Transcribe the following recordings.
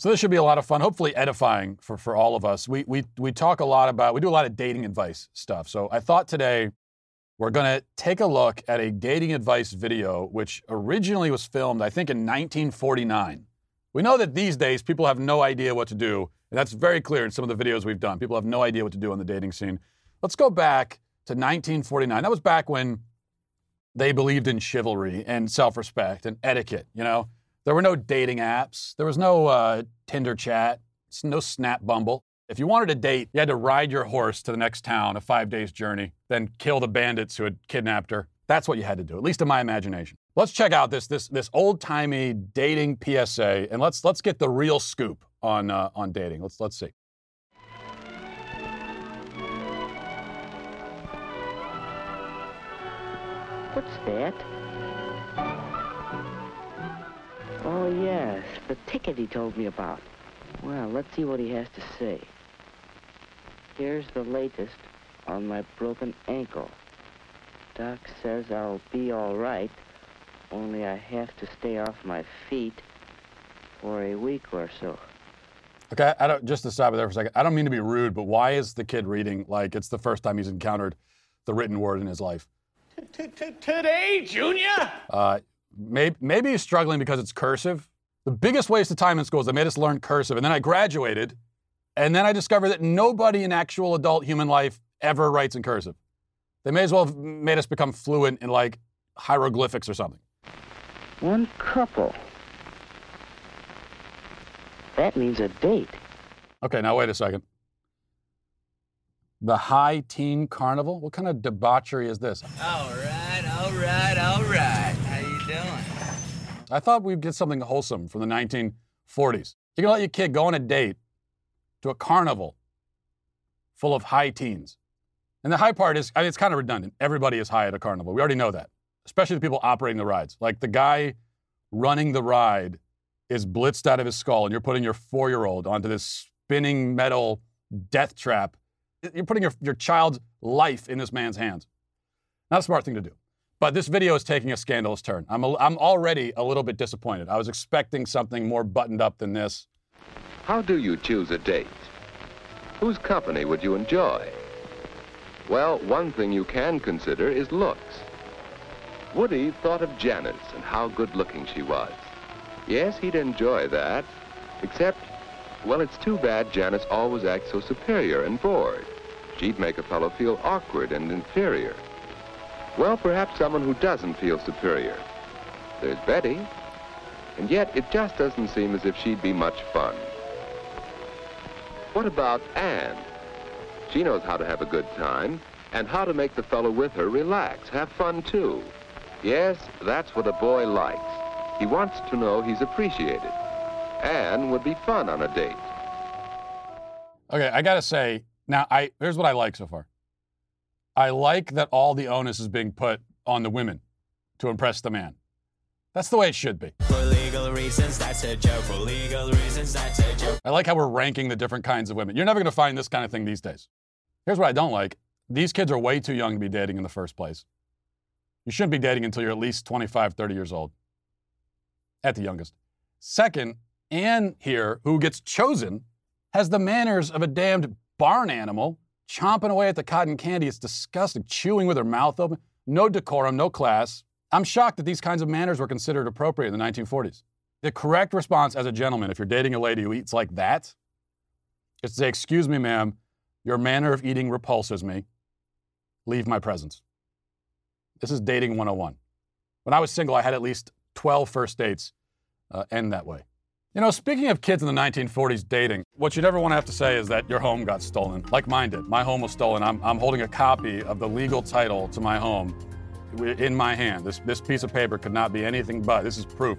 So this should be a lot of fun, hopefully edifying for, for all of us. We, we, we talk a lot about, we do a lot of dating advice stuff. So I thought today we're going to take a look at a dating advice video, which originally was filmed, I think, in 1949. We know that these days people have no idea what to do. And that's very clear in some of the videos we've done. People have no idea what to do on the dating scene. Let's go back to 1949. That was back when they believed in chivalry and self respect and etiquette, you know? There were no dating apps. There was no uh, Tinder chat, no Snap Bumble. If you wanted a date, you had to ride your horse to the next town, a five days journey, then kill the bandits who had kidnapped her. That's what you had to do, at least in my imagination. Let's check out this this this old timey dating PSA, and let's let's get the real scoop on uh, on dating. Let's let's see. What's that? Oh, yes, the ticket he told me about. Well, let's see what he has to say. Here's the latest on my broken ankle. Doc says I'll be all right, only I have to stay off my feet for a week or so. Okay, I don't just to stop it there for a second. I don't mean to be rude, but why is the kid reading like it's the first time he's encountered the written word in his life? Today, Junior? Uh, maybe, maybe he's struggling because it's cursive. The biggest waste of time in school is they made us learn cursive, and then I graduated, and then I discovered that nobody in actual adult human life ever writes in cursive. They may as well have made us become fluent in like hieroglyphics or something. One couple. That means a date. Okay, now wait a second. The High Teen Carnival? What kind of debauchery is this? All right, all right, all right. You? I thought we'd get something wholesome from the 1940s. You're gonna let your kid go on a date to a carnival full of high teens. And the high part is, I mean, it's kind of redundant. Everybody is high at a carnival. We already know that, especially the people operating the rides. Like the guy running the ride is blitzed out of his skull, and you're putting your four year old onto this spinning metal death trap. You're putting your, your child's life in this man's hands. Not a smart thing to do. But this video is taking a scandalous turn. I'm, a, I'm already a little bit disappointed. I was expecting something more buttoned up than this. How do you choose a date? Whose company would you enjoy? Well, one thing you can consider is looks. Woody thought of Janice and how good looking she was. Yes, he'd enjoy that, except, well, it's too bad Janice always acts so superior and bored. She'd make a fellow feel awkward and inferior. Well, perhaps someone who doesn't feel superior. There's Betty, and yet it just doesn't seem as if she'd be much fun. What about Anne? She knows how to have a good time and how to make the fellow with her relax, have fun too. Yes, that's what a boy likes. He wants to know he's appreciated. Anne would be fun on a date. Okay, I gotta say, now I here's what I like so far. I like that all the onus is being put on the women to impress the man. That's the way it should be. For legal reasons, that's a joke. For legal reasons, that's a joke. I like how we're ranking the different kinds of women. You're never gonna find this kind of thing these days. Here's what I don't like. These kids are way too young to be dating in the first place. You shouldn't be dating until you're at least 25, 30 years old. At the youngest. Second, Anne here, who gets chosen, has the manners of a damned barn animal, chomping away at the cotton candy. It's disgusting, chewing with her mouth open. No decorum, no class. I'm shocked that these kinds of manners were considered appropriate in the 1940s. The correct response as a gentleman, if you're dating a lady who eats like that, is to say, Excuse me, ma'am, your manner of eating repulses me. Leave my presence. This is dating 101. When I was single, I had at least 12 first dates uh, end that way. You know, speaking of kids in the 1940s dating, what you never want to have to say is that your home got stolen, like mine did. My home was stolen. I'm, I'm holding a copy of the legal title to my home in my hand. This, this piece of paper could not be anything but. This is proof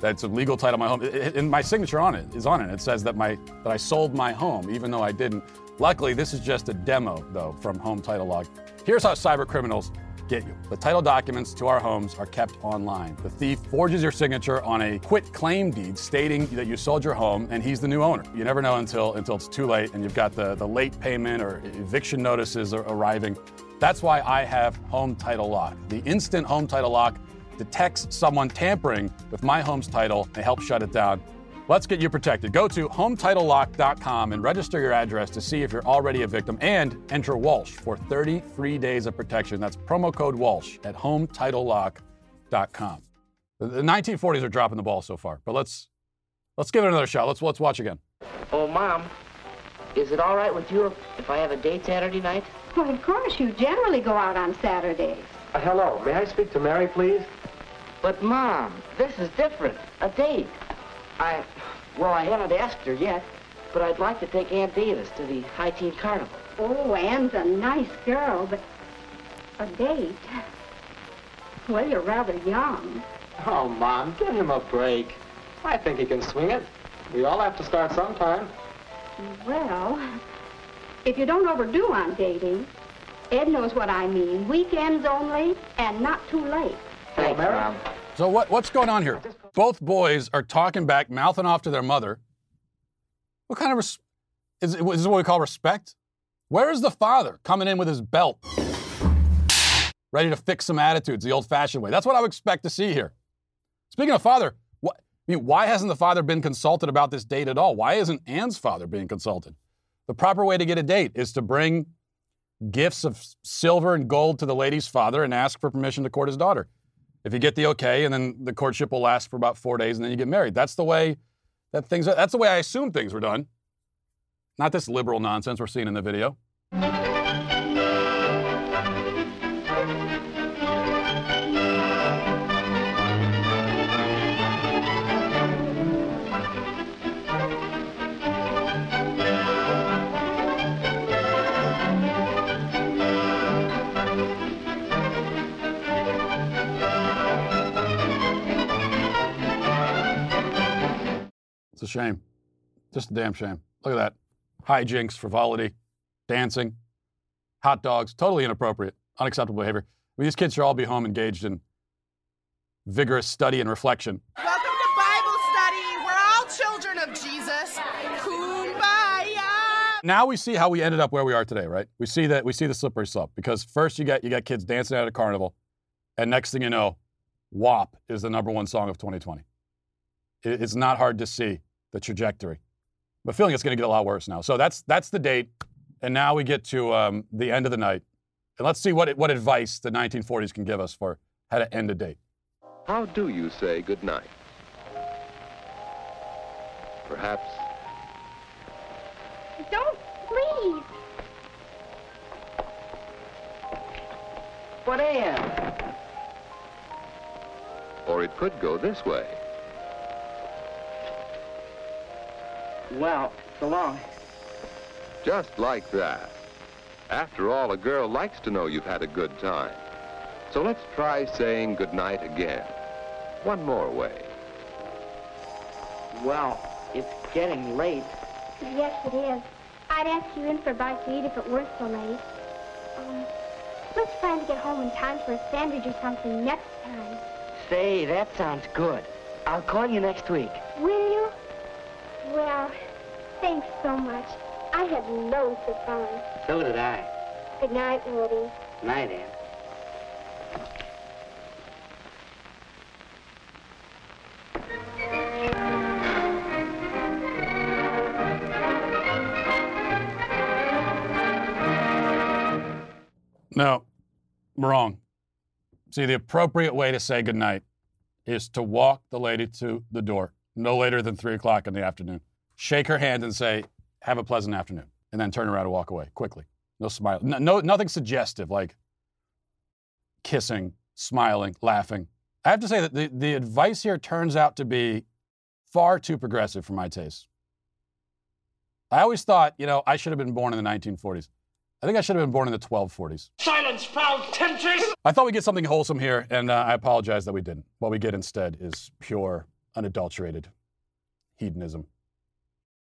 that it's a legal title of my home. It- it- and my signature on it is on it. It says that, my, that I sold my home, even though I didn't. Luckily, this is just a demo, though, from Home Title Lock. Here's how cyber criminals get you. The title documents to our homes are kept online. The thief forges your signature on a quit claim deed stating that you sold your home and he's the new owner. You never know until until it's too late and you've got the, the late payment or eviction notices arriving. That's why I have Home Title Lock. The instant Home Title Lock detects someone tampering with my home's title and helps shut it down Let's get you protected. Go to HometitleLock.com and register your address to see if you're already a victim and enter Walsh for 30 free days of protection. That's promo code Walsh at HometitleLock.com. The the 1940s are dropping the ball so far, but let's let's give it another shot. Let's let's watch again. Oh, Mom, is it all right with you if, if I have a date Saturday night? Well, of course, you generally go out on Saturdays. Uh, hello, may I speak to Mary, please? But, Mom, this is different. A date. I, well, I haven't asked her yet, but I'd like to take Anne Davis to the High Teen Carnival. Oh, Anne's a nice girl, but a date? Well, you're rather young. Oh, Mom, give him a break. I think he can swing it. We all have to start sometime. Well, if you don't overdo on dating, Ed knows what I mean. Weekends only and not too late. Thanks, Mom. So what, what's going on here? Both boys are talking back, mouthing off to their mother. What kind of res- is, is this what we call respect? Where is the father coming in with his belt, ready to fix some attitudes the old-fashioned way? That's what I would expect to see here. Speaking of father, what, I mean, why hasn't the father been consulted about this date at all? Why isn't Anne's father being consulted? The proper way to get a date is to bring gifts of silver and gold to the lady's father and ask for permission to court his daughter. If you get the okay, and then the courtship will last for about four days, and then you get married. That's the way that things. That's the way I assume things were done. Not this liberal nonsense we're seeing in the video. Shame. Just a damn shame. Look at that. Hijinks, frivolity, dancing, hot dogs, totally inappropriate, unacceptable behavior. I mean, these kids should all be home engaged in vigorous study and reflection. Welcome to Bible study. We're all children of Jesus. Kumbaya. Now we see how we ended up where we are today, right? We see that we see the slippery slope because first you got you got kids dancing at a carnival, and next thing you know, WAP is the number one song of 2020. It's not hard to see the trajectory. I'm feeling it's going to get a lot worse now. So that's that's the date, and now we get to um, the end of the night, and let's see what what advice the 1940s can give us for how to end a date. How do you say good night? Perhaps Don't, please. What Anne, or it could go this way. Well, so long. Just like that. After all, a girl likes to know you've had a good time. So let's try saying goodnight again. One more way. Well, it's getting late. Yes, it is. I'd ask you in for a bite to eat if it weren't so late. Um, let's plan to get home in time for a sandwich or something next time. Say, that sounds good. I'll call you next week. Will you? Well, thanks so much. I had loads of fun. So did I. Good night, Woody. Night, Anne. No, wrong. See, the appropriate way to say goodnight is to walk the lady to the door no later than three o'clock in the afternoon. Shake her hand and say, "Have a pleasant afternoon," and then turn around and walk away quickly. No smile. No, no nothing suggestive like kissing, smiling, laughing. I have to say that the, the advice here turns out to be far too progressive for my taste. I always thought, you know, I should have been born in the 1940s. I think I should have been born in the 1240s. Silence, foul temptress! I thought we'd get something wholesome here, and uh, I apologize that we didn't. What we get instead is pure, unadulterated hedonism.